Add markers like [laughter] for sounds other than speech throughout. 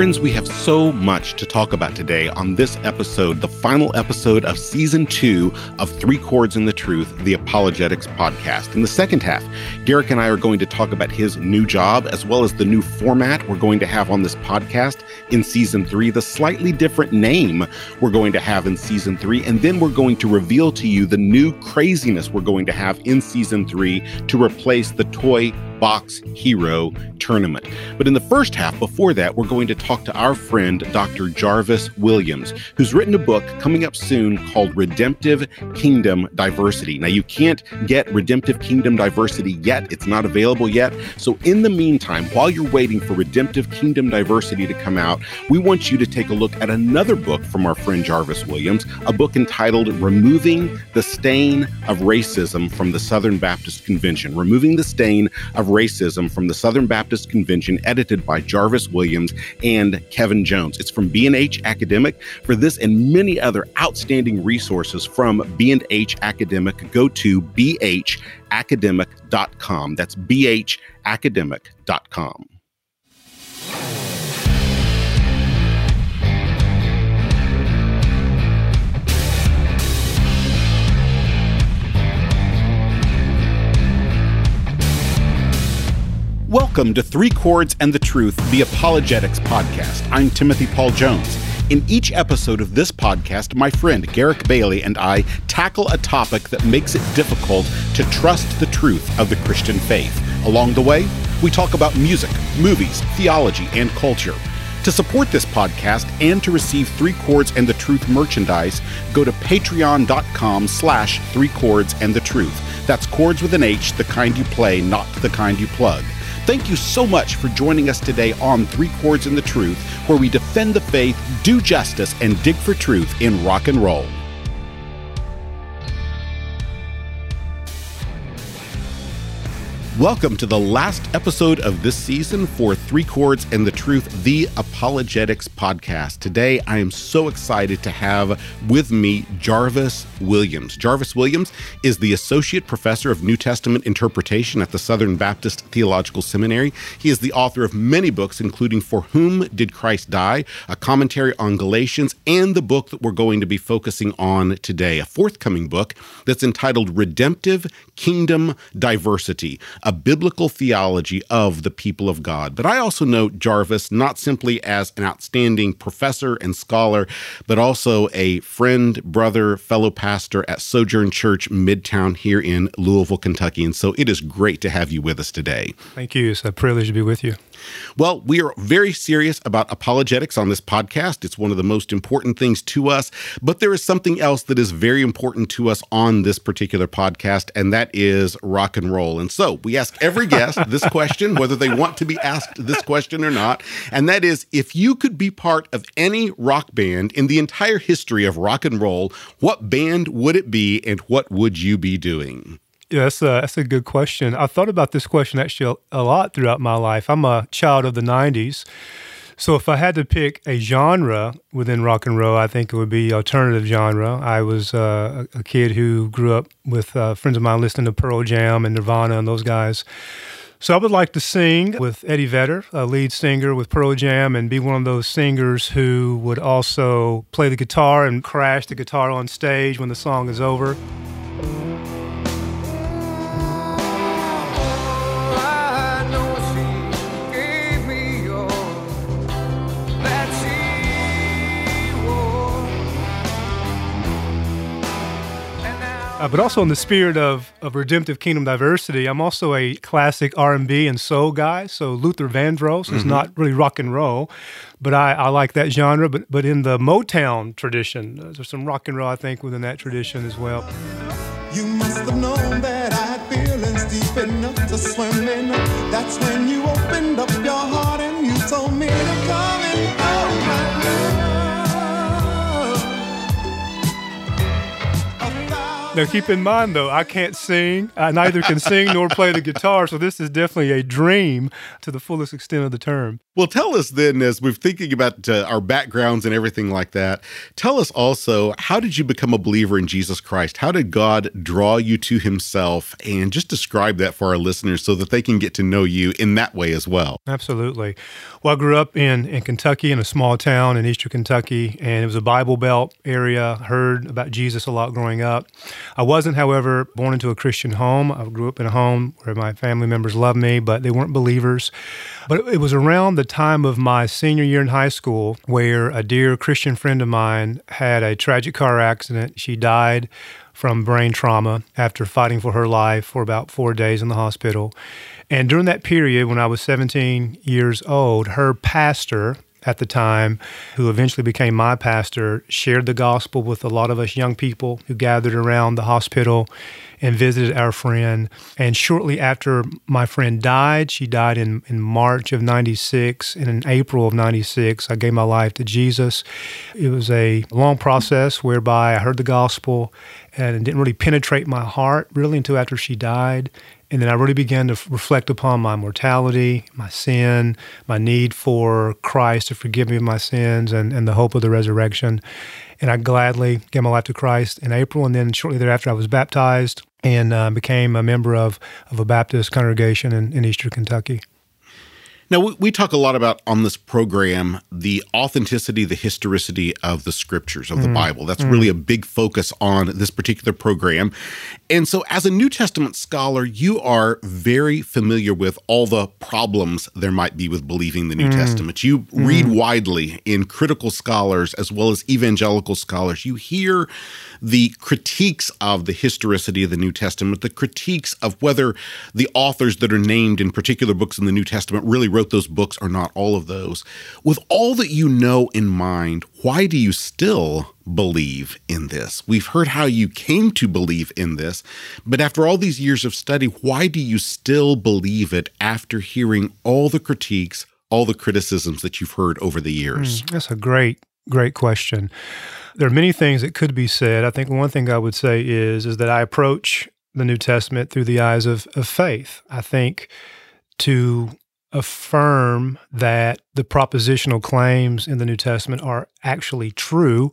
Friends, we have so much to talk about today on this episode, the final episode of season two of Three Chords and the Truth, the Apologetics podcast. In the second half, Garrick and I are going to talk about his new job as well as the new format we're going to have on this podcast in season three, the slightly different name we're going to have in season three, and then we're going to reveal to you the new craziness we're going to have in season three to replace the toy Box Hero tournament. But in the first half, before that, we're going to talk to our friend, Dr. Jarvis Williams, who's written a book coming up soon called Redemptive Kingdom Diversity. Now, you can't get Redemptive Kingdom Diversity yet, it's not available yet. So, in the meantime, while you're waiting for Redemptive Kingdom Diversity to come out, we want you to take a look at another book from our friend Jarvis Williams, a book entitled Removing the Stain of Racism from the Southern Baptist Convention. Removing the Stain of Racism from the Southern Baptist Convention, edited by Jarvis Williams and Kevin Jones. It's from B&H Academic. For this and many other outstanding resources from B&H Academic, go to bhacademic.com. That's bhacademic.com. Welcome to Three Chords and the Truth, the Apologetics Podcast. I'm Timothy Paul Jones. In each episode of this podcast, my friend Garrick Bailey and I tackle a topic that makes it difficult to trust the truth of the Christian faith. Along the way, we talk about music, movies, theology, and culture. To support this podcast and to receive Three Chords and the Truth merchandise, go to patreon.com slash three chords and the truth. That's chords with an H, the kind you play, not the kind you plug. Thank you so much for joining us today on Three Chords and the Truth, where we defend the faith, do justice, and dig for truth in rock and roll. Welcome to the last episode of this season for Three Chords and the Truth, the Apologetics podcast. Today, I am so excited to have with me Jarvis Williams. Jarvis Williams is the Associate Professor of New Testament Interpretation at the Southern Baptist Theological Seminary. He is the author of many books, including For Whom Did Christ Die, a commentary on Galatians, and the book that we're going to be focusing on today, a forthcoming book that's entitled Redemptive Kingdom Diversity a biblical theology of the people of God. But I also note Jarvis not simply as an outstanding professor and scholar, but also a friend, brother, fellow pastor at Sojourn Church Midtown here in Louisville, Kentucky. And so it is great to have you with us today. Thank you. It's a privilege to be with you. Well, we are very serious about apologetics on this podcast. It's one of the most important things to us. But there is something else that is very important to us on this particular podcast, and that is rock and roll. And so we ask every guest [laughs] this question, whether they want to be asked this question or not. And that is if you could be part of any rock band in the entire history of rock and roll, what band would it be and what would you be doing? Yeah, that's a, that's a good question. I thought about this question actually a, a lot throughout my life. I'm a child of the 90s. So if I had to pick a genre within rock and roll, I think it would be alternative genre. I was uh, a, a, kid who grew up with uh, friends of mine listening to Pearl Jam and Nirvana and those guys. So I would like to sing with Eddie Vedder, a lead singer with Pearl Jam, and be one of those singers who would also play the guitar and crash the guitar on stage when the song is over. Uh, but also in the spirit of, of redemptive kingdom diversity, I'm also a classic R&B and soul guy. So Luther Vandross mm-hmm. is not really rock and roll, but I, I like that genre. But but in the Motown tradition, uh, there's some rock and roll I think within that tradition as well. You must have known that I had feelings deep enough to swim in. That's when you opened up your heart and you told me to come Now, keep in mind, though, I can't sing. I neither can sing nor play the guitar, so this is definitely a dream to the fullest extent of the term. Well, tell us then, as we're thinking about uh, our backgrounds and everything like that, tell us also, how did you become a believer in Jesus Christ? How did God draw you to himself? And just describe that for our listeners so that they can get to know you in that way as well. Absolutely. Well, I grew up in, in Kentucky, in a small town in eastern Kentucky, and it was a Bible Belt area. Heard about Jesus a lot growing up. I wasn't, however, born into a Christian home. I grew up in a home where my family members loved me, but they weren't believers. But it was around the time of my senior year in high school where a dear Christian friend of mine had a tragic car accident. She died from brain trauma after fighting for her life for about four days in the hospital. And during that period, when I was 17 years old, her pastor, at the time, who eventually became my pastor, shared the gospel with a lot of us young people who gathered around the hospital and visited our friend. And shortly after my friend died, she died in, in March of 96. And in April of 96, I gave my life to Jesus. It was a long process whereby I heard the gospel and it didn't really penetrate my heart really until after she died. And then I really began to reflect upon my mortality, my sin, my need for Christ to forgive me of my sins, and, and the hope of the resurrection. And I gladly gave my life to Christ in April. And then shortly thereafter, I was baptized and uh, became a member of, of a Baptist congregation in, in Eastern Kentucky. Now, we talk a lot about on this program the authenticity, the historicity of the scriptures of the mm. Bible. That's mm. really a big focus on this particular program. And so, as a New Testament scholar, you are very familiar with all the problems there might be with believing the New mm. Testament. You read mm. widely in critical scholars as well as evangelical scholars. You hear the critiques of the historicity of the New Testament, the critiques of whether the authors that are named in particular books in the New Testament really wrote those books or not all of those. With all that you know in mind, why do you still believe in this? We've heard how you came to believe in this, but after all these years of study, why do you still believe it after hearing all the critiques, all the criticisms that you've heard over the years? Mm, that's a great, great question. There are many things that could be said. I think one thing I would say is is that I approach the New Testament through the eyes of, of faith. I think to affirm that the propositional claims in the New Testament are actually true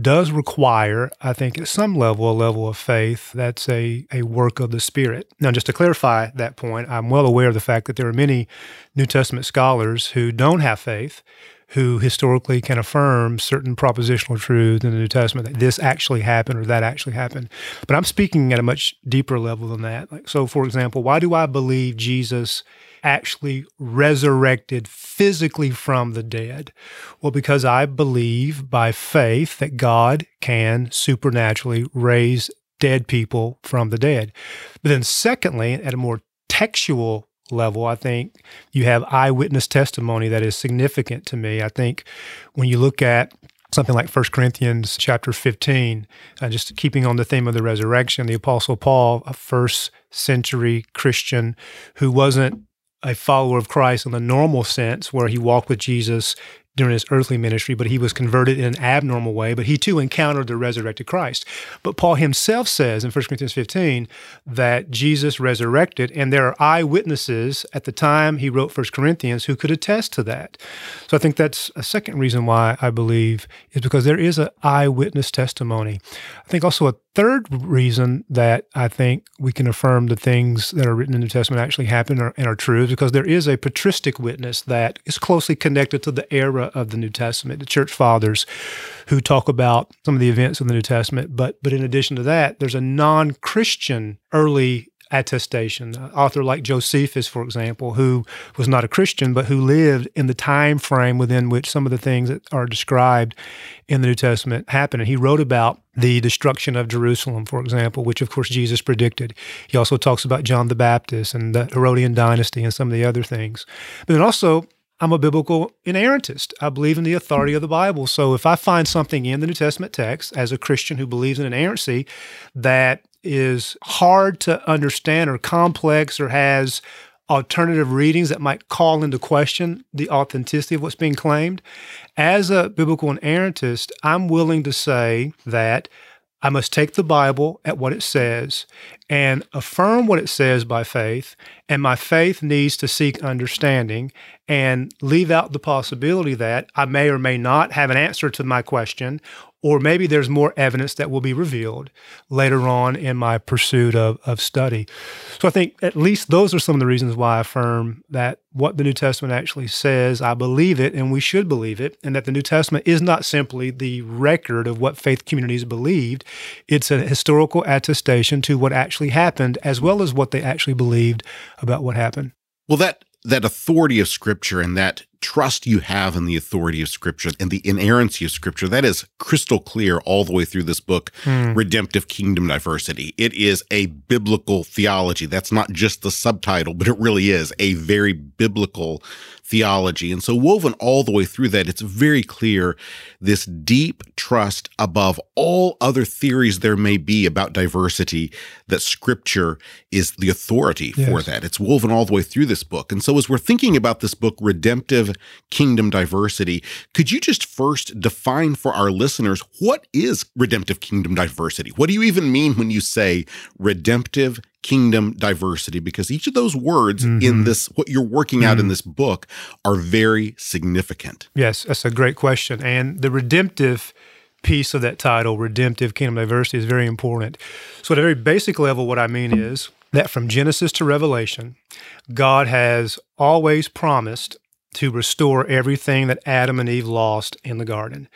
does require, I think, at some level, a level of faith that's a, a work of the Spirit. Now, just to clarify that point, I'm well aware of the fact that there are many New Testament scholars who don't have faith. Who historically can affirm certain propositional truths in the New Testament that this actually happened or that actually happened. But I'm speaking at a much deeper level than that. Like, so, for example, why do I believe Jesus actually resurrected physically from the dead? Well, because I believe by faith that God can supernaturally raise dead people from the dead. But then, secondly, at a more textual level, I think you have eyewitness testimony that is significant to me. I think when you look at something like 1 Corinthians chapter 15, uh, just keeping on the theme of the resurrection, the Apostle Paul, a first century Christian who wasn't a follower of Christ in the normal sense, where he walked with Jesus during his earthly ministry, but he was converted in an abnormal way. But he too encountered the resurrected Christ. But Paul himself says in 1 Corinthians 15 that Jesus resurrected, and there are eyewitnesses at the time he wrote 1 Corinthians who could attest to that. So I think that's a second reason why I believe is because there is an eyewitness testimony. I think also a third reason that I think we can affirm the things that are written in the New Testament actually happen and are true is because there is a patristic witness that is closely connected to the era of the New Testament, the church fathers who talk about some of the events in the New Testament. But but in addition to that, there's a non-Christian early attestation. An author like Josephus, for example, who was not a Christian, but who lived in the time frame within which some of the things that are described in the New Testament happened. And he wrote about the destruction of Jerusalem, for example, which of course Jesus predicted. He also talks about John the Baptist and the Herodian dynasty and some of the other things. But then also, I'm a biblical inerrantist. I believe in the authority of the Bible. So if I find something in the New Testament text as a Christian who believes in inerrancy that is hard to understand or complex or has alternative readings that might call into question the authenticity of what's being claimed. As a biblical inerrantist, I'm willing to say that I must take the Bible at what it says and affirm what it says by faith. And my faith needs to seek understanding and leave out the possibility that I may or may not have an answer to my question, or maybe there's more evidence that will be revealed later on in my pursuit of, of study. So I think at least those are some of the reasons why I affirm that what the New Testament actually says, I believe it and we should believe it, and that the New Testament is not simply the record of what faith communities believed, it's a historical attestation to what actually happened as well as what they actually believed about what happened. Well, that that authority of scripture and that trust you have in the authority of scripture and the inerrancy of scripture that is crystal clear all the way through this book hmm. redemptive kingdom diversity it is a biblical theology that's not just the subtitle but it really is a very biblical theology and so woven all the way through that it's very clear this deep trust above all other theories there may be about diversity that scripture is the authority yes. for that it's woven all the way through this book and so as we're thinking about this book redemptive kingdom diversity. Could you just first define for our listeners what is redemptive kingdom diversity? What do you even mean when you say redemptive kingdom diversity? Because each of those words mm-hmm. in this, what you're working out mm-hmm. in this book, are very significant. Yes, that's a great question. And the redemptive piece of that title, Redemptive Kingdom Diversity, is very important. So, at a very basic level, what I mean is that from Genesis to Revelation, God has always promised to restore everything that Adam and Eve lost in the garden.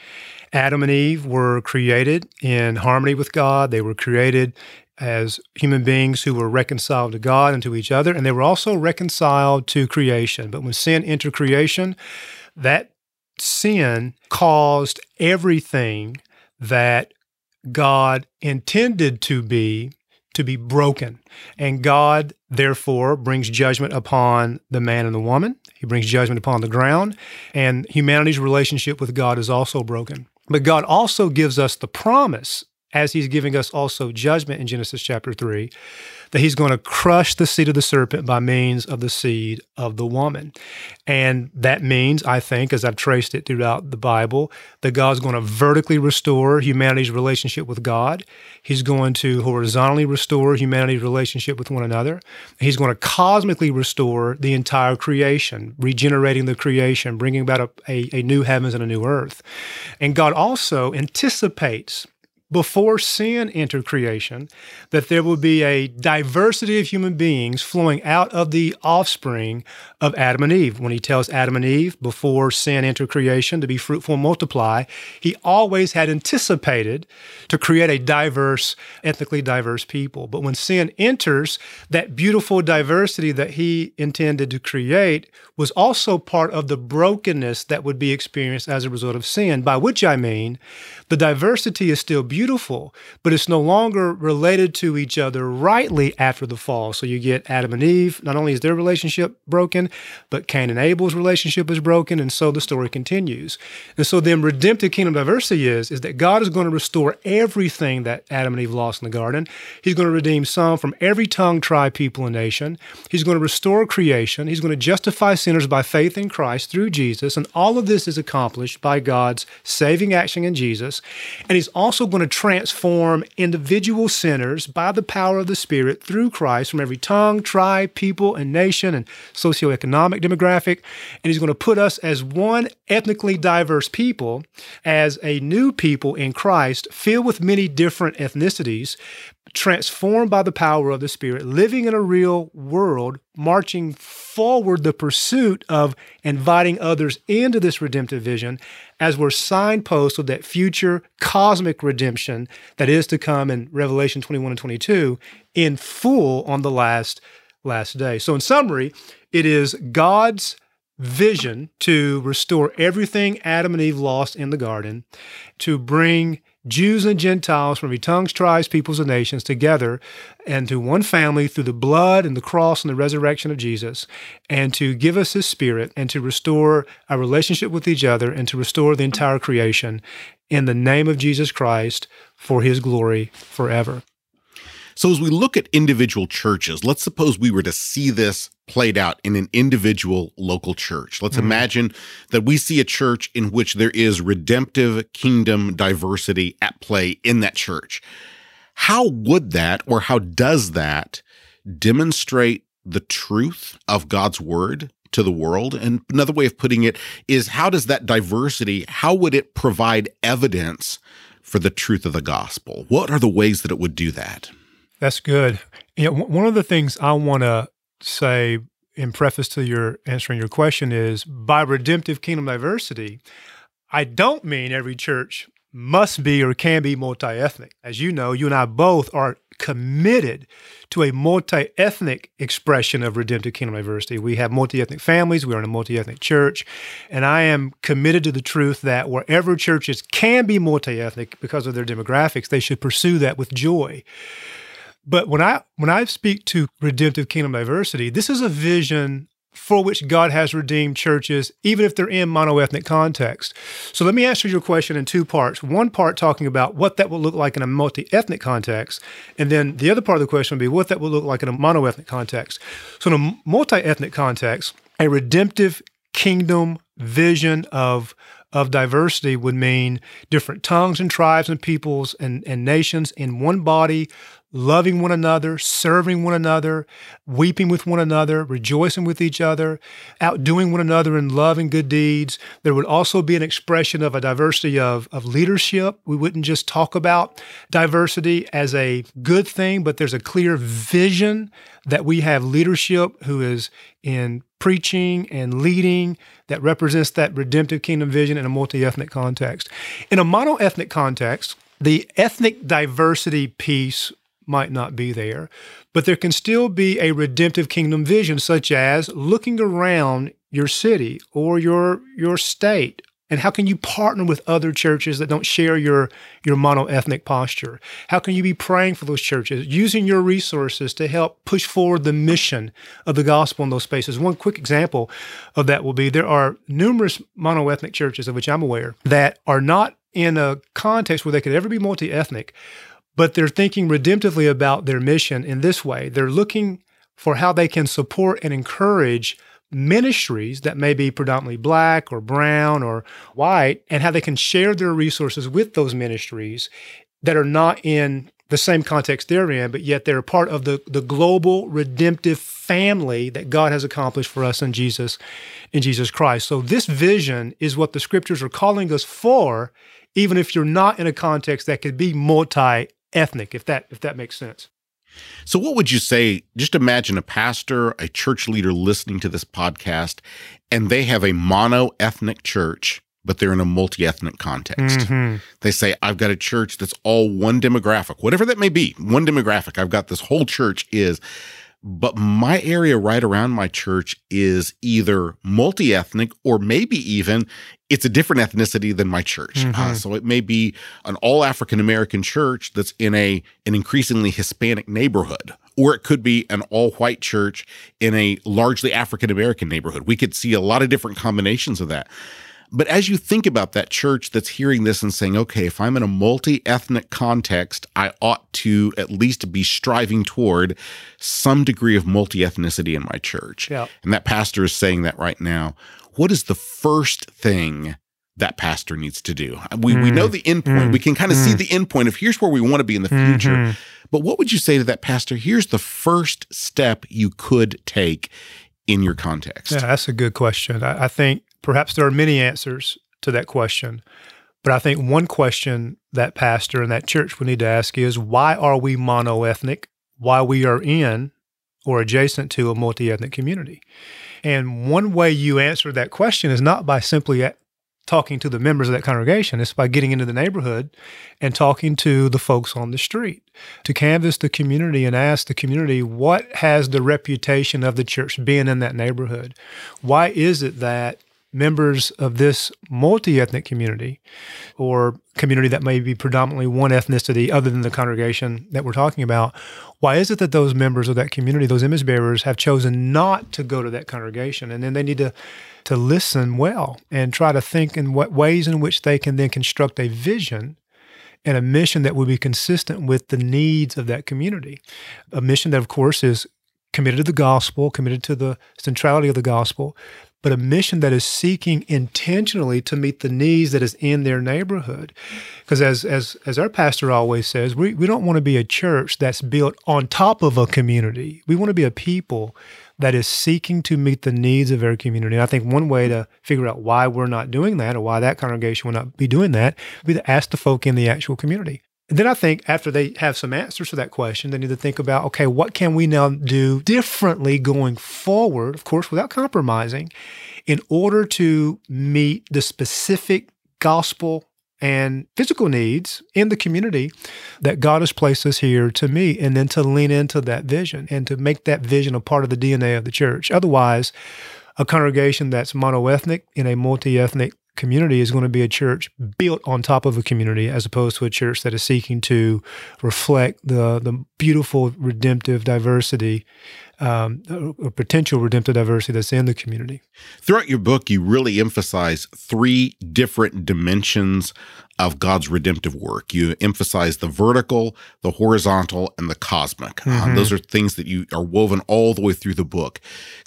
Adam and Eve were created in harmony with God. They were created as human beings who were reconciled to God and to each other, and they were also reconciled to creation. But when sin entered creation, that sin caused everything that God intended to be to be broken. And God, therefore, brings judgment upon the man and the woman. He brings judgment upon the ground. And humanity's relationship with God is also broken. But God also gives us the promise, as He's giving us also judgment in Genesis chapter 3, that he's going to crush the seed of the serpent by means of the seed of the woman. And that means, I think, as I've traced it throughout the Bible, that God's going to vertically restore humanity's relationship with God. He's going to horizontally restore humanity's relationship with one another. He's going to cosmically restore the entire creation, regenerating the creation, bringing about a, a, a new heavens and a new earth. And God also anticipates before sin entered creation, that there would be a diversity of human beings flowing out of the offspring of Adam and Eve. When he tells Adam and Eve before sin entered creation to be fruitful and multiply, he always had anticipated to create a diverse, ethnically diverse people. But when sin enters, that beautiful diversity that he intended to create was also part of the brokenness that would be experienced as a result of sin, by which I mean the diversity is still beautiful, but it's no longer related to each other rightly after the fall. So you get Adam and Eve, not only is their relationship broken, but Cain and Abel's relationship is broken, and so the story continues. And so then redemptive kingdom diversity is, is that God is going to restore everything that Adam and Eve lost in the garden. He's going to redeem some from every tongue, tribe, people, and nation. He's going to restore creation. He's going to justify sinners by faith in Christ through Jesus. And all of this is accomplished by God's saving action in Jesus. And He's also going to transform individual sinners by the power of the Spirit through Christ from every tongue, tribe, people, and nation and socioeconomic demographic. And He's going to put us as one ethnically diverse people, as a new people in Christ, filled with many different ethnicities, transformed by the power of the Spirit, living in a real world, marching forward the pursuit of inviting others into this redemptive vision as we're signposts of that future cosmic redemption that is to come in Revelation 21 and 22 in full on the last last day. So in summary, it is God's vision to restore everything Adam and Eve lost in the garden, to bring Jews and Gentiles from every tongues, tribes, peoples, and nations together and to one family through the blood and the cross and the resurrection of Jesus, and to give us His Spirit and to restore our relationship with each other and to restore the entire creation in the name of Jesus Christ for His glory forever. So, as we look at individual churches, let's suppose we were to see this played out in an individual local church. Let's mm. imagine that we see a church in which there is redemptive kingdom diversity at play in that church. How would that or how does that demonstrate the truth of God's word to the world? And another way of putting it is how does that diversity, how would it provide evidence for the truth of the gospel? What are the ways that it would do that? That's good. You know, one of the things I want to say in preface to your answering your question is by redemptive kingdom diversity, I don't mean every church must be or can be multi ethnic. As you know, you and I both are committed to a multi ethnic expression of redemptive kingdom diversity. We have multi ethnic families, we are in a multi ethnic church, and I am committed to the truth that wherever churches can be multi ethnic because of their demographics, they should pursue that with joy. But when I when I speak to redemptive kingdom diversity, this is a vision for which God has redeemed churches, even if they're in monoethnic context. So let me answer your question in two parts. One part talking about what that will look like in a multi-ethnic context, and then the other part of the question would be what that will look like in a monoethnic context. So in a multi-ethnic context, a redemptive kingdom vision of of diversity would mean different tongues and tribes and peoples and, and nations in one body loving one another, serving one another, weeping with one another, rejoicing with each other, outdoing one another in love and good deeds. There would also be an expression of a diversity of, of leadership. We wouldn't just talk about diversity as a good thing, but there's a clear vision that we have leadership who is in preaching and leading that represents that redemptive kingdom vision in a multi ethnic context. In a mono ethnic context, the ethnic diversity piece might not be there, but there can still be a redemptive kingdom vision, such as looking around your city or your your state and how can you partner with other churches that don't share your your mono-ethnic posture? How can you be praying for those churches, using your resources to help push forward the mission of the gospel in those spaces? One quick example of that will be there are numerous mono-ethnic churches of which I'm aware that are not in a context where they could ever be multi-ethnic, but they're thinking redemptively about their mission in this way. They're looking for how they can support and encourage ministries that may be predominantly black or brown or white, and how they can share their resources with those ministries that are not in the same context they're in, but yet they're part of the, the global redemptive family that God has accomplished for us in Jesus, in Jesus Christ. So this vision is what the scriptures are calling us for, even if you're not in a context that could be multi ethnic, if that if that makes sense. So, what would you say? Just imagine a pastor, a church leader listening to this podcast, and they have a mono ethnic church, but they're in a multi ethnic context. Mm-hmm. They say, I've got a church that's all one demographic, whatever that may be, one demographic. I've got this whole church is but my area right around my church is either multi ethnic or maybe even it's a different ethnicity than my church. Mm-hmm. Uh, so it may be an all African American church that's in a an increasingly Hispanic neighborhood, or it could be an all white church in a largely African American neighborhood. We could see a lot of different combinations of that. But as you think about that church that's hearing this and saying, okay, if I'm in a multi ethnic context, I ought to at least be striving toward some degree of multi ethnicity in my church. Yeah. And that pastor is saying that right now. What is the first thing that pastor needs to do? We, mm. we know the end point. Mm. We can kind of mm. see the end point of here's where we want to be in the future. Mm-hmm. But what would you say to that pastor? Here's the first step you could take in your context. Yeah, that's a good question. I, I think Perhaps there are many answers to that question. But I think one question that pastor and that church would need to ask is why are we monoethnic? Why we are in or adjacent to a multi ethnic community? And one way you answer that question is not by simply talking to the members of that congregation, it's by getting into the neighborhood and talking to the folks on the street to canvass the community and ask the community what has the reputation of the church been in that neighborhood? Why is it that members of this multi ethnic community or community that may be predominantly one ethnicity other than the congregation that we're talking about, why is it that those members of that community, those image bearers, have chosen not to go to that congregation? And then they need to, to listen well and try to think in what ways in which they can then construct a vision and a mission that will be consistent with the needs of that community. A mission that, of course, is committed to the gospel, committed to the centrality of the gospel, but a mission that is seeking intentionally to meet the needs that is in their neighborhood. Because as as as our pastor always says, we, we don't want to be a church that's built on top of a community. We want to be a people that is seeking to meet the needs of our community. And I think one way to figure out why we're not doing that or why that congregation will not be doing that would be to ask the folk in the actual community. And then I think after they have some answers to that question, they need to think about okay, what can we now do differently going forward, of course, without compromising, in order to meet the specific gospel and physical needs in the community that God has placed us here to meet, and then to lean into that vision and to make that vision a part of the DNA of the church. Otherwise, a congregation that's monoethnic in a multi ethnic community is going to be a church built on top of a community as opposed to a church that is seeking to reflect the the beautiful redemptive diversity um, or potential redemptive diversity that's in the community. Throughout your book, you really emphasize three different dimensions of God's redemptive work. You emphasize the vertical, the horizontal, and the cosmic. Uh, mm-hmm. Uh, those are things that you are woven all the way through the book.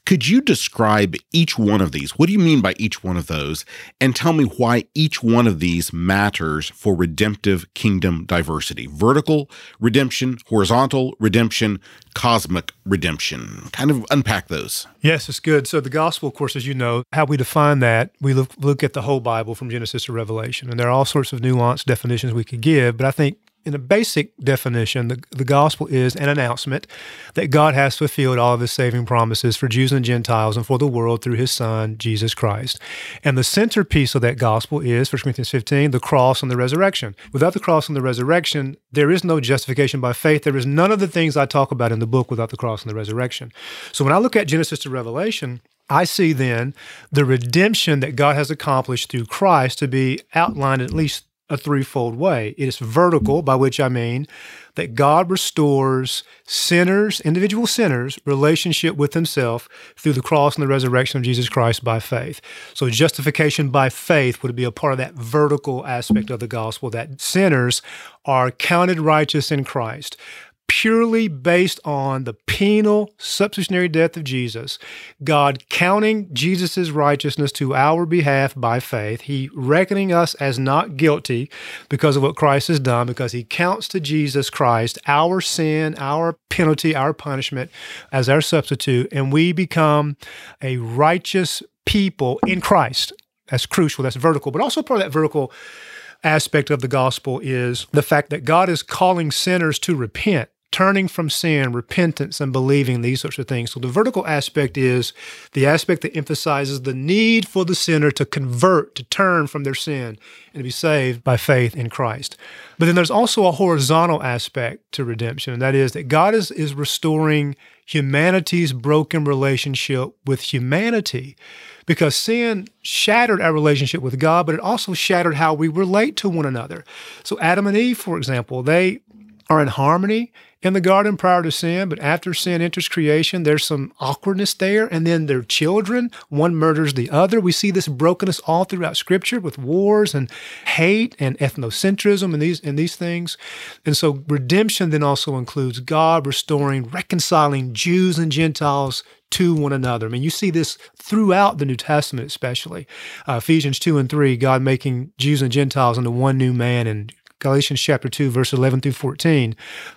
Could you describe each one of these? What do you mean by each one of those? And tell me why each one of these matters for redemptive kingdom diversity vertical redemption, horizontal redemption, cosmic redemption. Kind of unpack those. Yes, it's good. So, the gospel, of course, as you know, how we define that, we look, look at the whole Bible from Genesis to Revelation. And there are all sorts of nuanced definitions we could give. But I think in a basic definition, the, the gospel is an announcement that God has fulfilled all of his saving promises for Jews and Gentiles and for the world through his son, Jesus Christ. And the centerpiece of that gospel is, 1 Corinthians 15, the cross and the resurrection. Without the cross and the resurrection, there is no justification by faith. There is none of the things I talk about in the book without the cross and the resurrection. So when I look at Genesis to Revelation, I see then the redemption that God has accomplished through Christ to be outlined at least a threefold way. It is vertical, by which I mean that God restores sinners, individual sinners, relationship with Himself through the cross and the resurrection of Jesus Christ by faith. So, justification by faith would be a part of that vertical aspect of the gospel that sinners are counted righteous in Christ purely based on the penal substitutionary death of Jesus, God counting Jesus' righteousness to our behalf by faith, He reckoning us as not guilty because of what Christ has done, because He counts to Jesus Christ our sin, our penalty, our punishment as our substitute, and we become a righteous people in Christ. That's crucial, that's vertical, but also part of that vertical aspect of the gospel is the fact that God is calling sinners to repent turning from sin, repentance, and believing, these sorts of things. So the vertical aspect is the aspect that emphasizes the need for the sinner to convert, to turn from their sin, and to be saved by faith in Christ. But then there's also a horizontal aspect to redemption, and that is that God is, is restoring humanity's broken relationship with humanity because sin shattered our relationship with God, but it also shattered how we relate to one another. So, Adam and Eve, for example, they are in harmony in the garden prior to sin, but after sin enters creation, there's some awkwardness there. And then their children, one murders the other. We see this brokenness all throughout Scripture with wars and hate and ethnocentrism and these and these things. And so redemption then also includes God restoring, reconciling Jews and Gentiles to one another. I mean, you see this throughout the New Testament, especially uh, Ephesians 2 and 3, God making Jews and Gentiles into one new man and Galatians chapter 2, verse 11 through 14,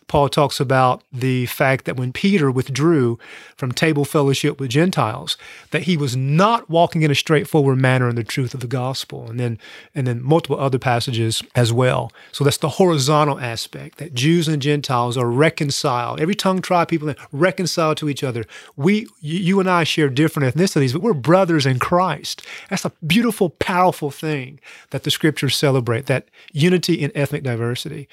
Paul talks about the fact that when Peter withdrew from table fellowship with Gentiles, that he was not walking in a straightforward manner in the truth of the gospel. And then and then multiple other passages as well. So that's the horizontal aspect that Jews and Gentiles are reconciled. Every tongue, tribe, people reconciled to each other. We you and I share different ethnicities, but we're brothers in Christ. That's a beautiful, powerful thing that the scriptures celebrate, that unity in ethnic diversity.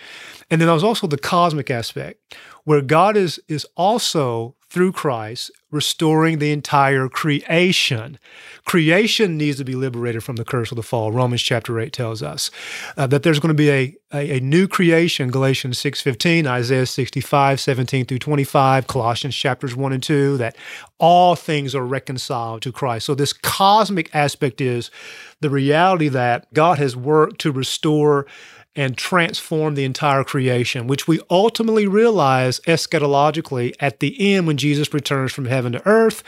And then there's also the cosmic aspect, where God is, is also, through Christ, restoring the entire creation. Creation needs to be liberated from the curse of the fall. Romans chapter 8 tells us uh, that there's going to be a, a, a new creation, Galatians 6.15, Isaiah 65, 17 through 25, Colossians chapters 1 and 2, that all things are reconciled to Christ. So this cosmic aspect is the reality that God has worked to restore and transform the entire creation, which we ultimately realize eschatologically at the end when Jesus returns from heaven to earth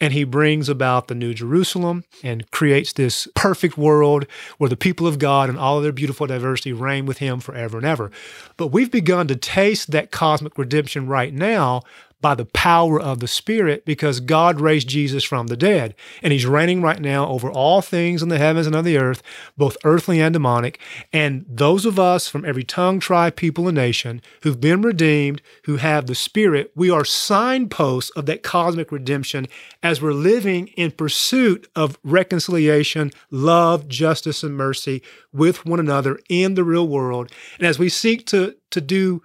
and he brings about the New Jerusalem and creates this perfect world where the people of God and all of their beautiful diversity reign with him forever and ever. But we've begun to taste that cosmic redemption right now by the power of the Spirit because God raised Jesus from the dead. And he's reigning right now over all things in the heavens and on the earth, both earthly and demonic. And those of us from every tongue, tribe, people, and nation who've been redeemed, who have the Spirit, we are signposts of that cosmic redemption as we're living in pursuit of reconciliation, love, justice, and mercy with one another in the real world. And as we seek to, to do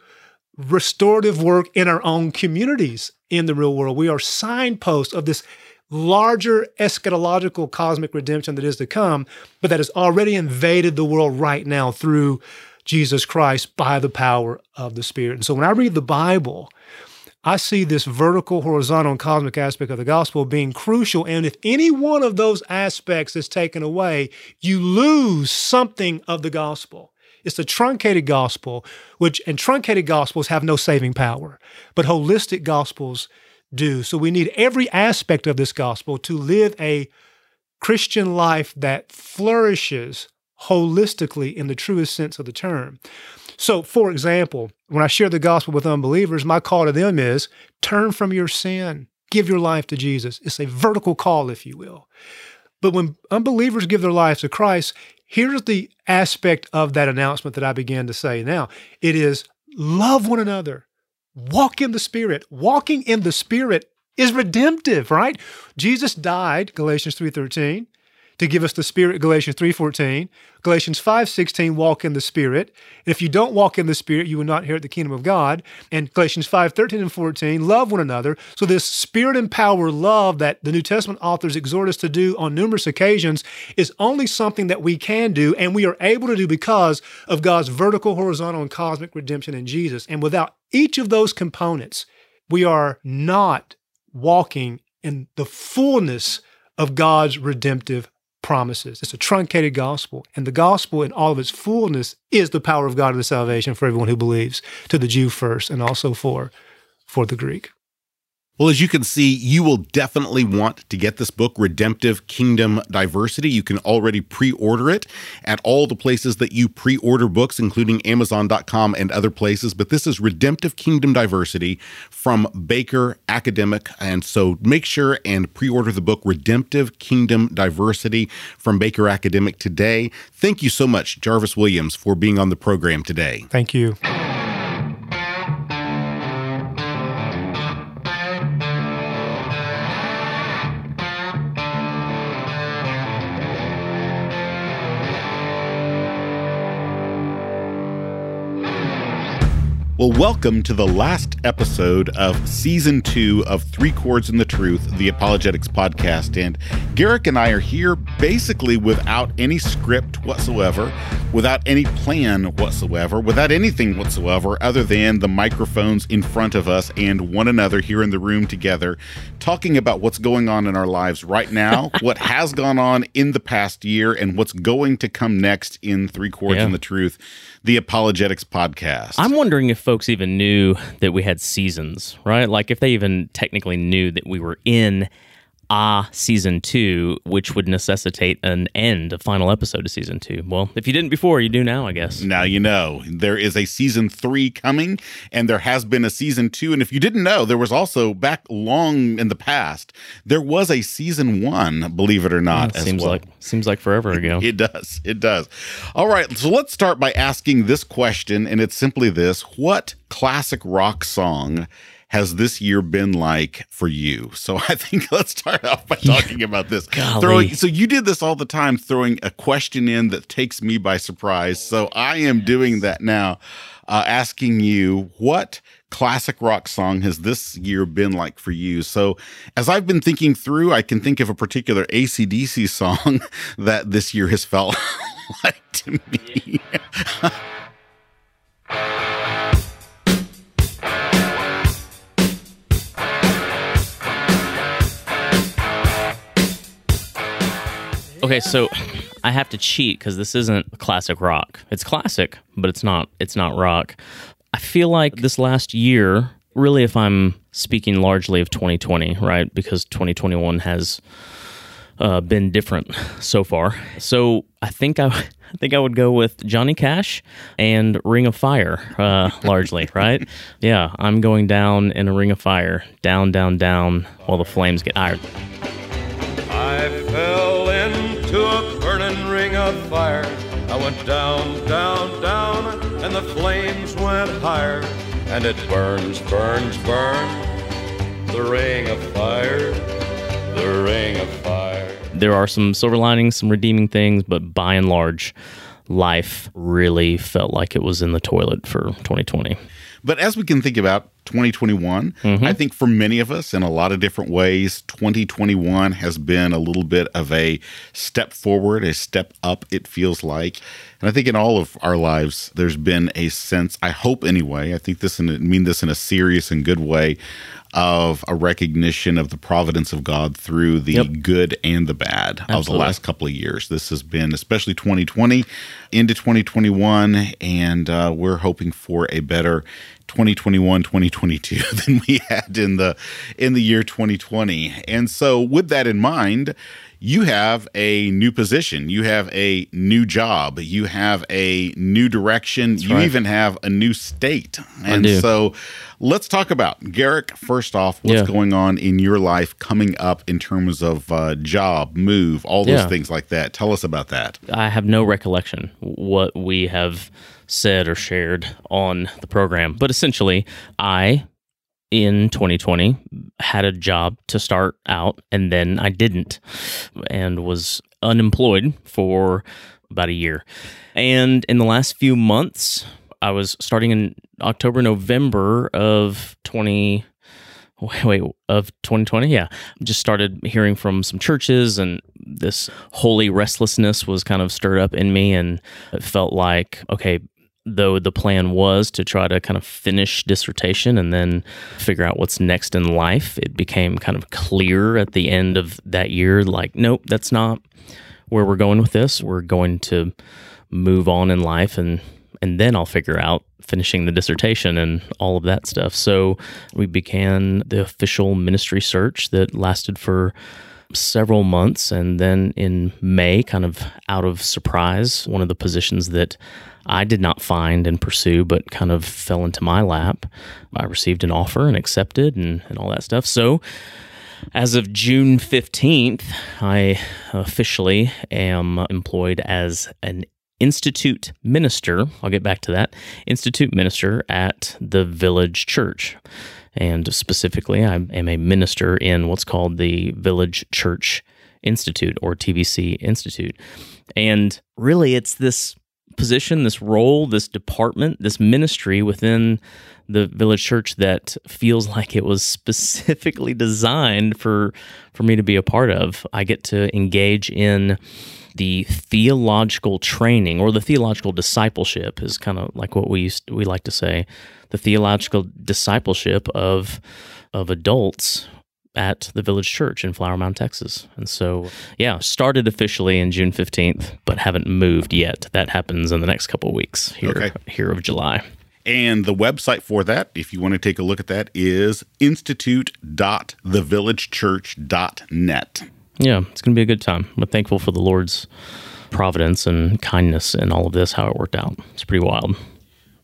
restorative work in our own communities in the real world. We are signposts of this larger eschatological cosmic redemption that is to come, but that has already invaded the world right now through Jesus Christ by the power of the Spirit. And so when I read the Bible, I see this vertical, horizontal, and cosmic aspect of the gospel being crucial. And if any one of those aspects is taken away, you lose something of the gospel. It's the truncated gospel, which and truncated gospels have no saving power, but holistic gospels do. So we need every aspect of this gospel to live a Christian life that flourishes holistically in the truest sense of the term. So, for example, when I share the gospel with unbelievers, my call to them is turn from your sin, give your life to Jesus. It's a vertical call, if you will. But when unbelievers give their lives to Christ, Here's the aspect of that announcement that I began to say now it is love one another, walk in the Spirit. Walking in the Spirit is redemptive, right? Jesus died, Galatians 3:13 to give us the Spirit, Galatians 3.14. Galatians 5.16, walk in the Spirit. And if you don't walk in the Spirit, you will not inherit the kingdom of God. And Galatians 5.13 and 14, love one another. So this Spirit-empowered love that the New Testament authors exhort us to do on numerous occasions is only something that we can do and we are able to do because of God's vertical, horizontal, and cosmic redemption in Jesus. And without each of those components, we are not walking in the fullness of God's redemptive promises. It's a truncated gospel. And the gospel, in all of its fullness, is the power of God and the salvation for everyone who believes, to the Jew first, and also for, for the Greek. Well, as you can see, you will definitely want to get this book, Redemptive Kingdom Diversity. You can already pre order it at all the places that you pre order books, including Amazon.com and other places. But this is Redemptive Kingdom Diversity from Baker Academic. And so make sure and pre order the book, Redemptive Kingdom Diversity from Baker Academic today. Thank you so much, Jarvis Williams, for being on the program today. Thank you. Well, welcome to the last episode of season two of Three Chords in the Truth, the Apologetics podcast. And Garrick and I are here basically without any script whatsoever, without any plan whatsoever, without anything whatsoever other than the microphones in front of us and one another here in the room together, talking about what's going on in our lives right now, [laughs] what has gone on in the past year, and what's going to come next in Three Chords yeah. in the Truth, the Apologetics podcast. I'm wondering if folks even knew that we had seasons, right? Like if they even technically knew that we were in Ah season two, which would necessitate an end, a final episode of season two. Well, if you didn't before, you do now, I guess. Now you know. There is a season three coming, and there has been a season two. And if you didn't know, there was also back long in the past, there was a season one, believe it or not. seems well. like seems like forever ago. it does. It does. All right. So let's start by asking this question, and it's simply this: What classic rock song has this year been like for you? So [laughs] I think let's start off by talking about this. Throwing, so you did this all the time, throwing a question in that takes me by surprise. So I am yes. doing that now, uh, asking you what classic rock song has this year been like for you? So, as I've been thinking through, I can think of a particular ACDC song [laughs] that this year has felt [laughs] like to me. Okay, so I have to cheat because this isn't classic rock. It's classic, but it's not. It's not rock. I feel like this last year, really, if I'm speaking largely of 2020, right? Because 2021 has uh, been different so far. So I think I, [laughs] I think I would go with Johnny Cash and Ring of Fire, uh, [laughs] largely, right? Yeah, I'm going down in a ring of fire, down, down, down, while the flames get higher. I fell into a burning ring of fire. I went down, down, down, and the flames went higher. And it burns, burns, burns. The ring of fire, the ring of fire. There are some silver linings, some redeeming things, but by and large, life really felt like it was in the toilet for 2020. But as we can think about 2021, I think for many of us, in a lot of different ways, 2021 has been a little bit of a step forward, a step up, it feels like. And I think in all of our lives, there's been a sense, I hope anyway, I think this and mean this in a serious and good way, of a recognition of the providence of God through the Yep. good and the bad of the last couple of years. This has been especially 2020 into 2021, and uh, we're hoping for a better 2021 2022 [laughs] than we had in the in the year 2020. And so, with that in mind, you have a new position, you have a new job, you have a new direction, you right. even have a new state. And so, let's talk about Garrick. First off, what's Yeah. going on in your life coming up in terms of uh, job, move, all those Yeah. things like that? Tell us about that. I have no recollection what we have said or shared on the program, but essentially, I in 2020 had a job to start out and then I didn't and was unemployed for about a year. And in the last few months, I was starting in October, November of 20 wait, of 2020 yeah. Just started hearing from some churches and this holy restlessness was kind of stirred up in me and it felt like okay though the plan was to try to kind of finish dissertation and then figure out what's next in life it became kind of clear at the end of that year like nope that's not where we're going with this we're going to move on in life and and then I'll figure out finishing the dissertation and all of that stuff. So we began the official ministry search that lasted for several months. And then in May, kind of out of surprise, one of the positions that I did not find and pursue, but kind of fell into my lap, I received an offer and accepted and, and all that stuff. So as of June 15th, I officially am employed as an institute minister. I'll get back to that. Institute minister at the Village Church. And specifically, I am a minister in what's called the Village Church Institute or TVC Institute. And really, it's this position, this role, this department, this ministry within the village church that feels [laughs] like it was specifically designed for for me to be a part of. I get to engage in the theological training or the theological discipleship is kind of like what we used we like to say the theological discipleship of of adults at the village church in Flower Mound, Texas. And so, yeah, started officially in June 15th, but haven't moved yet. That happens in the next couple of weeks here, Okay. here of July. And the website for that, if you want to take a look at that, is institute.thevillagechurch.net. Yeah, it's going to be a good time. I'm thankful for the Lord's providence and kindness and all of this, how it worked out. It's pretty wild.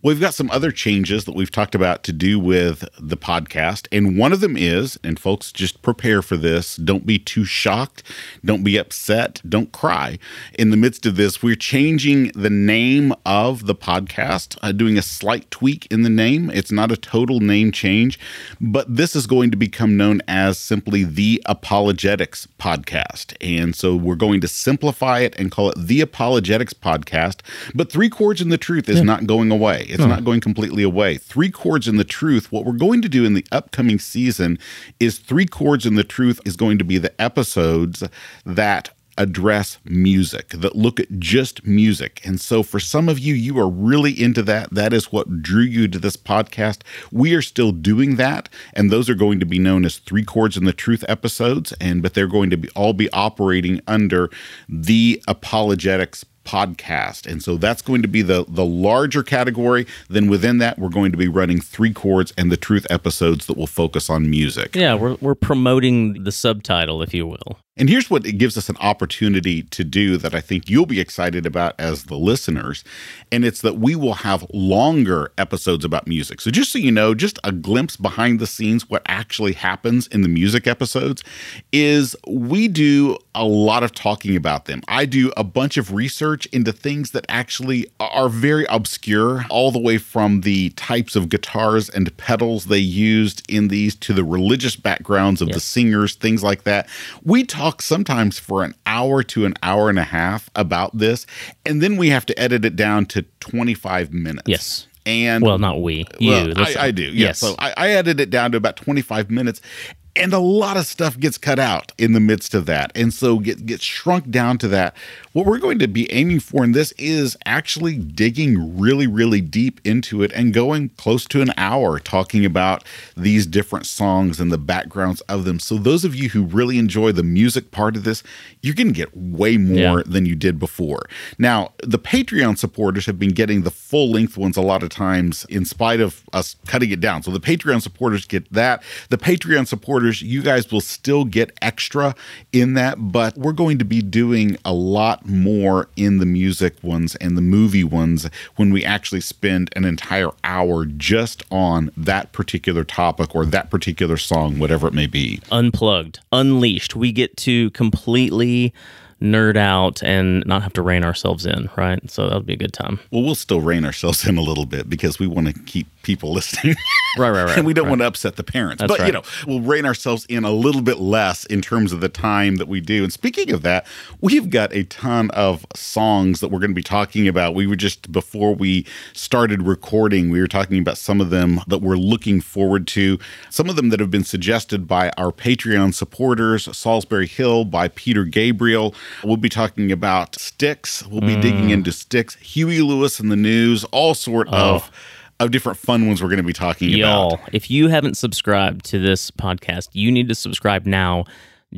We've got some other changes that we've talked about to do with the podcast. And one of them is, and folks, just prepare for this. Don't be too shocked. Don't be upset. Don't cry. In the midst of this, we're changing the name of the podcast, uh, doing a slight tweak in the name. It's not a total name change, but this is going to become known as simply the Apologetics Podcast. And so we're going to simplify it and call it the Apologetics Podcast. But Three Chords and the Truth is not going away. It's not going completely away. Three Chords and the Truth, what we're going to do in the upcoming season is Three Chords and the Truth is going to be the episodes that address music, that look at just music. And so for some of you, you are really into that. That is what drew you to this podcast. We are still doing that. And those are going to be known as Three Chords and the Truth episodes. And but they're going to be all be operating under the apologetics podcast. And so that's going to be the the larger category. Then within that, we're going to be running three chords and the truth episodes that will focus on music. Yeah, we're we're promoting the subtitle, if you will. And here's what it gives us an opportunity to do that I think you'll be excited about as the listeners. And it's that we will have longer episodes about music. So, just so you know, just a glimpse behind the scenes, what actually happens in the music episodes is we do a lot of talking about them. I do a bunch of research into things that actually are very obscure, all the way from the types of guitars and pedals they used in these to the religious backgrounds of the singers, things like that. We talk talk sometimes for an hour to an hour and a half about this, and then we have to edit it down to 25 minutes. Yes. And well, not we, you. Well, I, I, do. Yeah. Yes. So I, I edited it down to about 25 minutes and a lot of stuff gets cut out in the midst of that and so get gets shrunk down to that what we're going to be aiming for in this is actually digging really really deep into it and going close to an hour talking about these different songs and the backgrounds of them. So those of you who really enjoy the music part of this you're going to get way more yeah. than you did before. Now the patreon supporters have been getting the full length ones a lot of times in spite of us cutting it down. So the patreon supporters get that. The patreon supporters you guys will still get extra in that, but we're going to be doing a lot more in the music ones and the movie ones when we actually spend an entire hour just on that particular topic or that particular song, whatever it may be. Unplugged, unleashed. We get to completely nerd out and not have to rein ourselves in, right? So that'll be a good time. Well, we'll still rein ourselves in a little bit because we want to keep people [laughs] listening. right, right, right. and we don't right. want to upset the parents. That's but, right. you know, we'll rein ourselves in a little bit less in terms of the time that we do. And speaking of that, we've got a ton of songs that we're going to be talking about. We were just, before we started recording, we were talking about some of them that we're looking forward to, some of them that have been suggested by our Patreon supporters, Solsbury Hill by Peter Gabriel. We'll be talking about Styx. We'll be mm. digging into Styx, Huey Lewis and the News, all sort oh. of of different fun ones we're going to be talking Y'all, about. If you haven't subscribed to this podcast, you need to subscribe now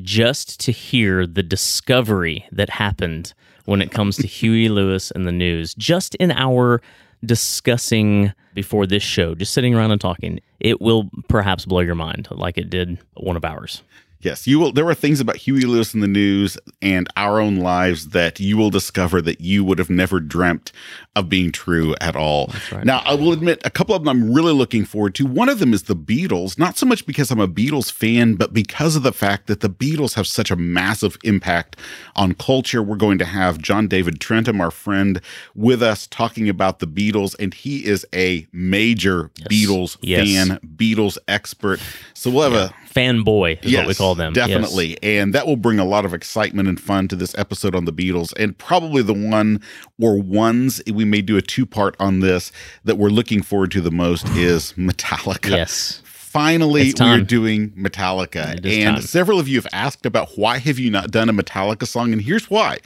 just to hear the discovery that happened when it comes to [laughs] Huey Lewis and the news. Just in our discussing before this show, just sitting around and talking, it will perhaps blow your mind like it did one of ours. Yes, you will. There are things about Huey Lewis and the news and our own lives that you will discover that you would have never dreamt of being true at all. Right. Now, I will admit a couple of them I'm really looking forward to. One of them is the Beatles, not so much because I'm a Beatles fan, but because of the fact that the Beatles have such a massive impact on culture. We're going to have John David Trentham, our friend, with us talking about the Beatles, and he is a major yes. Beatles yes. fan, Beatles expert. So we'll have yeah. a fanboy is yes, what we call them. Definitely. Yes. And that will bring a lot of excitement and fun to this episode on the Beatles. And probably the one or ones we may do a two part on this that we're looking forward to the most [sighs] is Metallica. Yes finally we're doing Metallica. And time. several of you have asked about why have you not done a Metallica song? And here's why.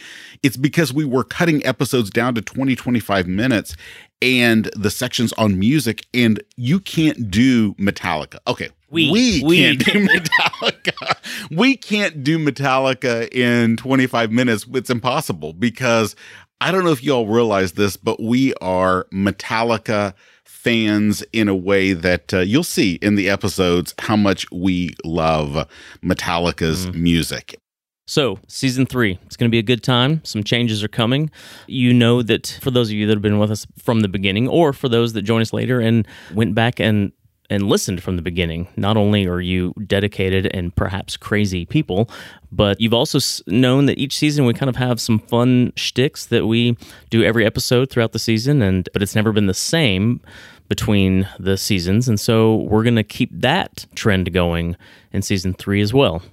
It's because we were cutting episodes down to 20, 25 minutes and the sections on music, and you can't do Metallica. Okay. We, we, we can't do [laughs] Metallica. we can't do Metallica in 25 minutes. It's impossible because I don't know if you all realize this, but we are Metallica fans in a way that uh, you'll see in the episodes how much we love Metallica's mm. music. So, season three, it's going to be a good time. Some changes are coming. You know that for those of you that have been with us from the beginning, or for those that join us later and went back and and listened from the beginning. Not only are you dedicated and perhaps crazy people, but you've also known that each season we kind of have some fun shticks that we do every episode throughout the season, and but it's never been the same between the seasons, and so we're going to keep that trend going in season three as well.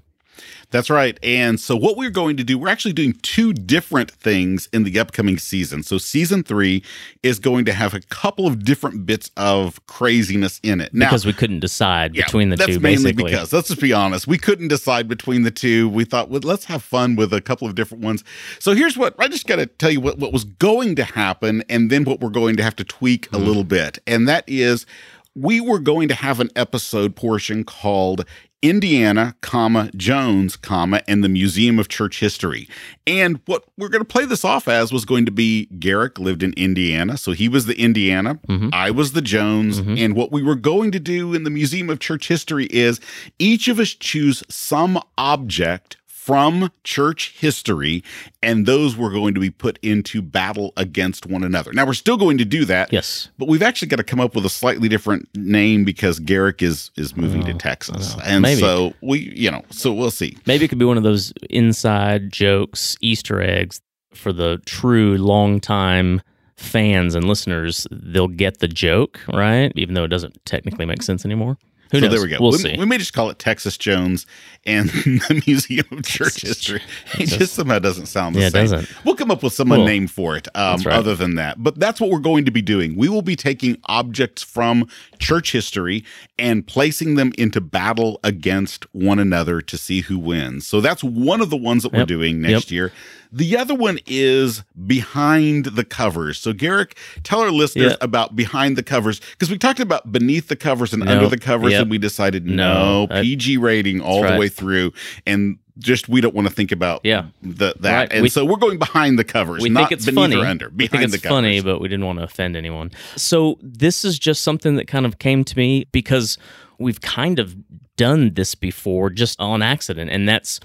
That's right. And so, what we're going to do, we're actually doing two different things in the upcoming season. So, season three is going to have a couple of different bits of craziness in it. Now, because we couldn't decide yeah, between the that's two. mainly basically. because, let's just be honest, we couldn't decide between the two. We thought, well, let's have fun with a couple of different ones. So, here's what I just got to tell you what, what was going to happen and then what we're going to have to tweak mm. a little bit. And that is, we were going to have an episode portion called Indiana, comma, Jones, comma, and the Museum of Church History. And what we're going to play this off as was going to be Garrick lived in Indiana. So he was the Indiana, mm-hmm. I was the Jones. Mm-hmm. And what we were going to do in the Museum of Church History is each of us choose some object from church history, and those were going to be put into battle against one another. Now we're still going to do that, yes, but we've actually got to come up with a slightly different name because Garrick is is moving oh, to Texas, and Maybe. so we, you know, so we'll see. Maybe it could be one of those inside jokes, Easter eggs for the true long time fans and listeners. They'll get the joke, right? Even though it doesn't technically make sense anymore. Who so knows? there we go. We'll we, see. We may just call it Texas Jones and [laughs] the Museum of Church History. It just somehow doesn't sound the yeah, same. It doesn't. We'll come up with some cool. name for it um, right. other than that. But that's what we're going to be doing. We will be taking objects from church history and placing them into battle against one another to see who wins. So that's one of the ones that yep. we're doing next yep. year. The other one is behind the covers. So, Garrick, tell our listeners about behind the covers because we talked about beneath the covers and under the covers, yep. and we decided no, no PG rating all the way through. And just we don't want to think about yeah the, that right. and we, so we're going behind the covers we think it's funny under we think it's funny but we didn't want to offend anyone so this is just something that kind of came to me because we've kind of done this before just on accident and that's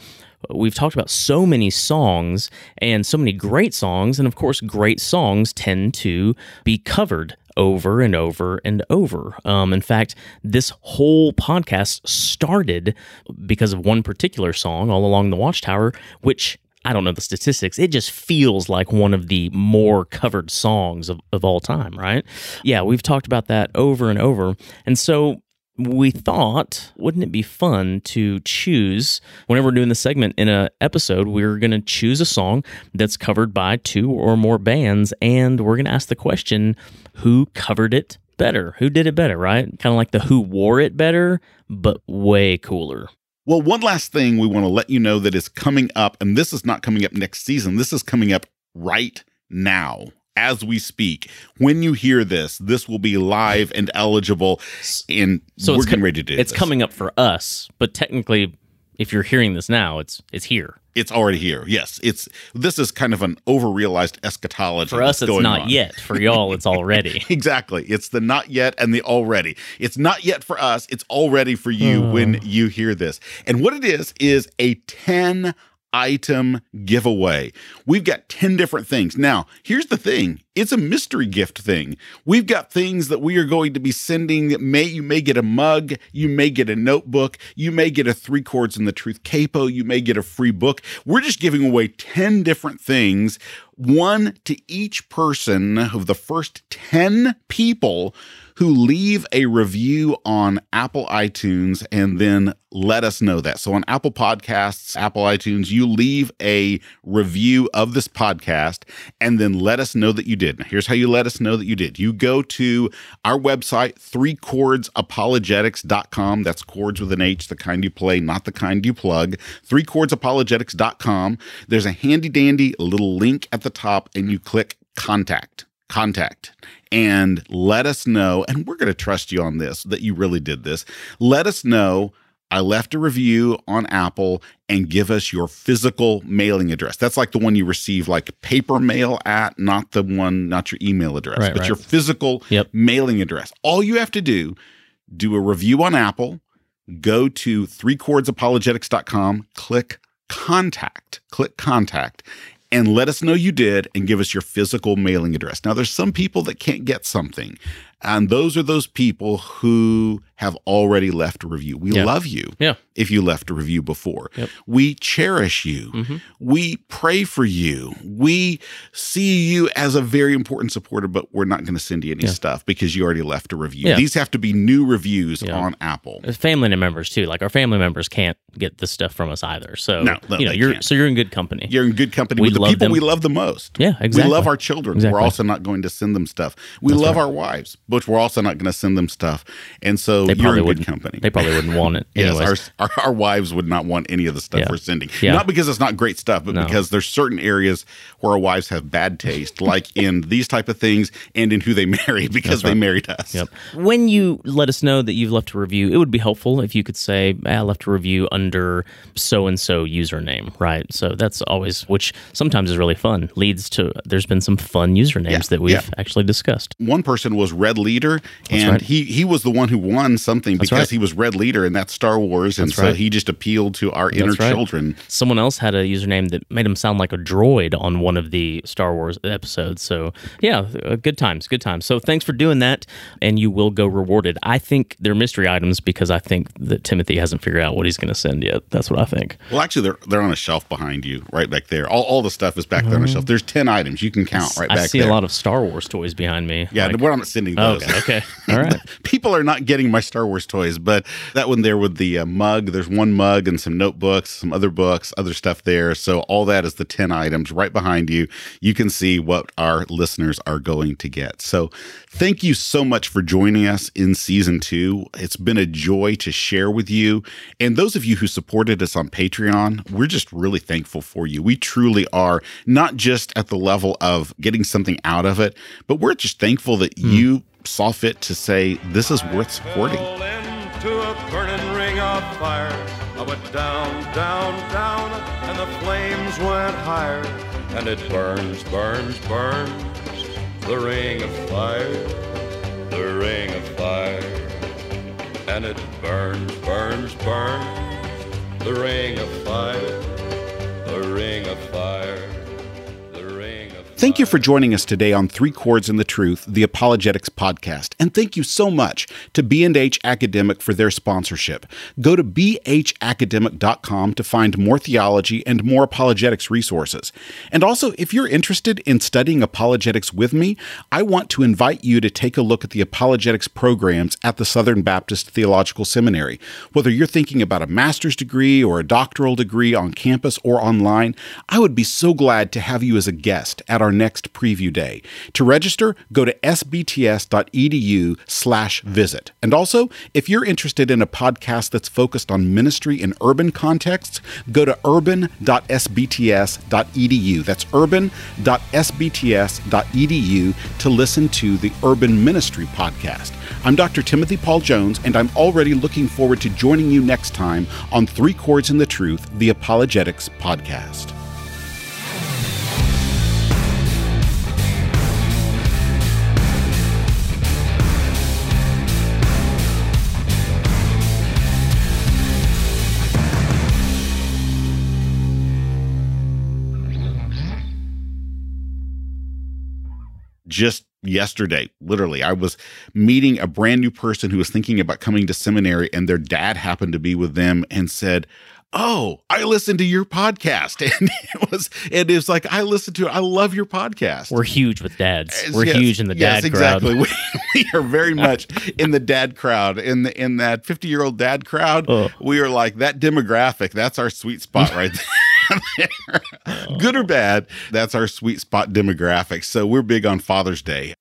we've talked about so many songs and so many great songs. And of course, great songs tend to be covered over and over and over. Um, in fact, this whole podcast started because of one particular song, All Along the Watchtower, which I don't know the statistics. It just feels like one of the more covered songs of, of all time, right? Yeah, we've talked about that over and over. And so we thought, wouldn't it be fun to choose whenever we're doing the segment in an episode, we're going to choose a song that's covered by two or more bands, and we're going to ask the question, who covered it better? Who did it better, right? Kind of like the who wore it better, but way cooler. Well, one last thing we want to let you know that is coming up, and this is not coming up next season, this is coming up right now as we speak. When you hear this, this will be live and eligible. And so we're getting ready to do it. It's this. coming up for us, but technically, if you're hearing this now, it's it's here. It's already here. Yes, it's this is kind of an overrealized eschatology. For us, it's not on. yet. For y'all, it's already. [laughs] exactly. It's the not yet and the already. It's not yet for us. It's already for you hmm. when you hear this. And what it is is a ten item giveaway. We've got 10 different things. Now, here's the thing it's a mystery gift thing. We've got things that we are going to be sending. May you may get a mug, you may get a notebook, you may get a three chords and the truth capo, you may get a free book. We're just giving away 10 different things, one to each person of the first 10 people who leave a review on Apple iTunes and then let us know that. So on Apple Podcasts, Apple iTunes, you leave a review of this podcast and then let us know that you did. Now, here's how you let us know that you did. You go to our website, threechordsapologetics.com. That's chords with an H, the kind you play, not the kind you plug. Threechordsapologetics.com. There's a handy dandy little link at the top and you click contact contact and let us know. And we're going to trust you on this that you really did this. Let us know. I left a review on Apple and give us your physical mailing address. That's like the one you receive like paper mail at, not the one, not your email address, right, but right. your physical yep. mailing address. All you have to do, do a review on Apple, go to threechordsapologetics.com, click contact, click contact, and let us know you did and give us your physical mailing address. Now, there's some people that can't get something. And those are those people who have already left a review. We Yeah. love you Yeah. if you left a review before. Yep. We cherish you. Mhm. We pray for you. We see you as a very important supporter, but we're not going to send you any Yeah. stuff because you already left a review. These have to be new reviews on Apple. Family members too. Like our family members can't get this stuff from us either. So No, no, you know, you're can't. so you're in good company. You're in good company We with the people them. we love the most. Yeah, exactly. We love our children. Exactly. We're also not going to send them stuff. We That's love right. our wives, but we're also not going to send them stuff. And so They probably wouldn't. company. They probably wouldn't want it. [laughs] Yes, our, our our wives would not want any of the stuff Yeah. we're sending. Yeah. Not because it's not great stuff, but No. because there's certain areas where our wives have bad taste, like [laughs] in these type of things and in who they [laughs] marry because right. they married us. Yep. When you let us know that you've left a review, it would be helpful if you could say, "Ah, I left a review under so and so username, right? So that's always, which sometimes is really fun, leads to, there's been some fun usernames Yeah, that we've actually discussed. One person was Red Leader, and right. he he was the one who won something That's because right. he was Red Leader, and that's Star Wars, and That's so right. he just appealed to our inner That's right. children. Someone else had a username that made him sound like a droid on one of the Star Wars episodes. So, yeah, uh, good times, good times. So, thanks for doing that, and you will go rewarded. I think they're mystery items because I think that Timothy hasn't figured out what he's going to send yet. That's what I think. Well, actually, they're they're on a shelf behind you, right back there. All, all the stuff is back there on a shelf. There's ten items you can count right I back I see there. a lot of Star Wars toys behind me. yeah, Like- we're not sending Oh, those. okay, okay, [laughs] all right. People are not getting my Star Wars toys, but that one there with the uh, mug, there's one mug and some notebooks, some other books, other stuff there. So all that is the 10 items right behind you. You can see what our listeners are going to get. So thank you so much for joining us in season two. It's been a joy to share with you. And those of you who supported us on Patreon, we're just really thankful for you. We truly are, not just at the level of getting something out of it, but we're just thankful that you saw fit to say this is worth supporting. Fell a burning ring of fire. I went down, down, down, and the flames went higher. And it burns, burns, burns, the ring of fire, the ring of fire. And it burns, burns, burns, the ring of fire, the ring of fire, Thank you for joining us today on Three Chords and the Truth, the Apologetics podcast. And thank you so much to B&H Academic for their sponsorship. Go to bhacademic.com to find more theology and more apologetics resources. And also, if you're interested in studying apologetics with me, I want to invite you to take a look at the apologetics programs at the Southern Baptist Theological Seminary. Whether you're thinking about a master's degree or a doctoral degree on campus or online, I would be so glad to have you as a guest at our next preview day. To register, go to sbts.edu slash visit. And also, if you're interested in a podcast that's focused on ministry in urban contexts, go to urban.sbts.edu. That's urban.sbts.edu to listen to the Urban Ministry podcast. I'm Dr. Timothy Paul Jones, and I'm already looking forward to joining you next time on Three Chords and the Truth, the Apologetics podcast. Just yesterday literally i was meeting a brand new person who was thinking about coming to seminary and their dad happened to be with them and said oh i listened to your podcast [laughs] and it was it is like i listened to it i love your podcast We're huge with dads. We're Yes, huge in the yes, dad crowd. exactly. We, [laughs] we are very [laughs] much in the dad crowd. In the in that fifty year old dad crowd, Oh. we are like that demographic. That's our sweet spot right there. [laughs] Good or bad, that's our sweet spot demographic. So we're big on Father's Day.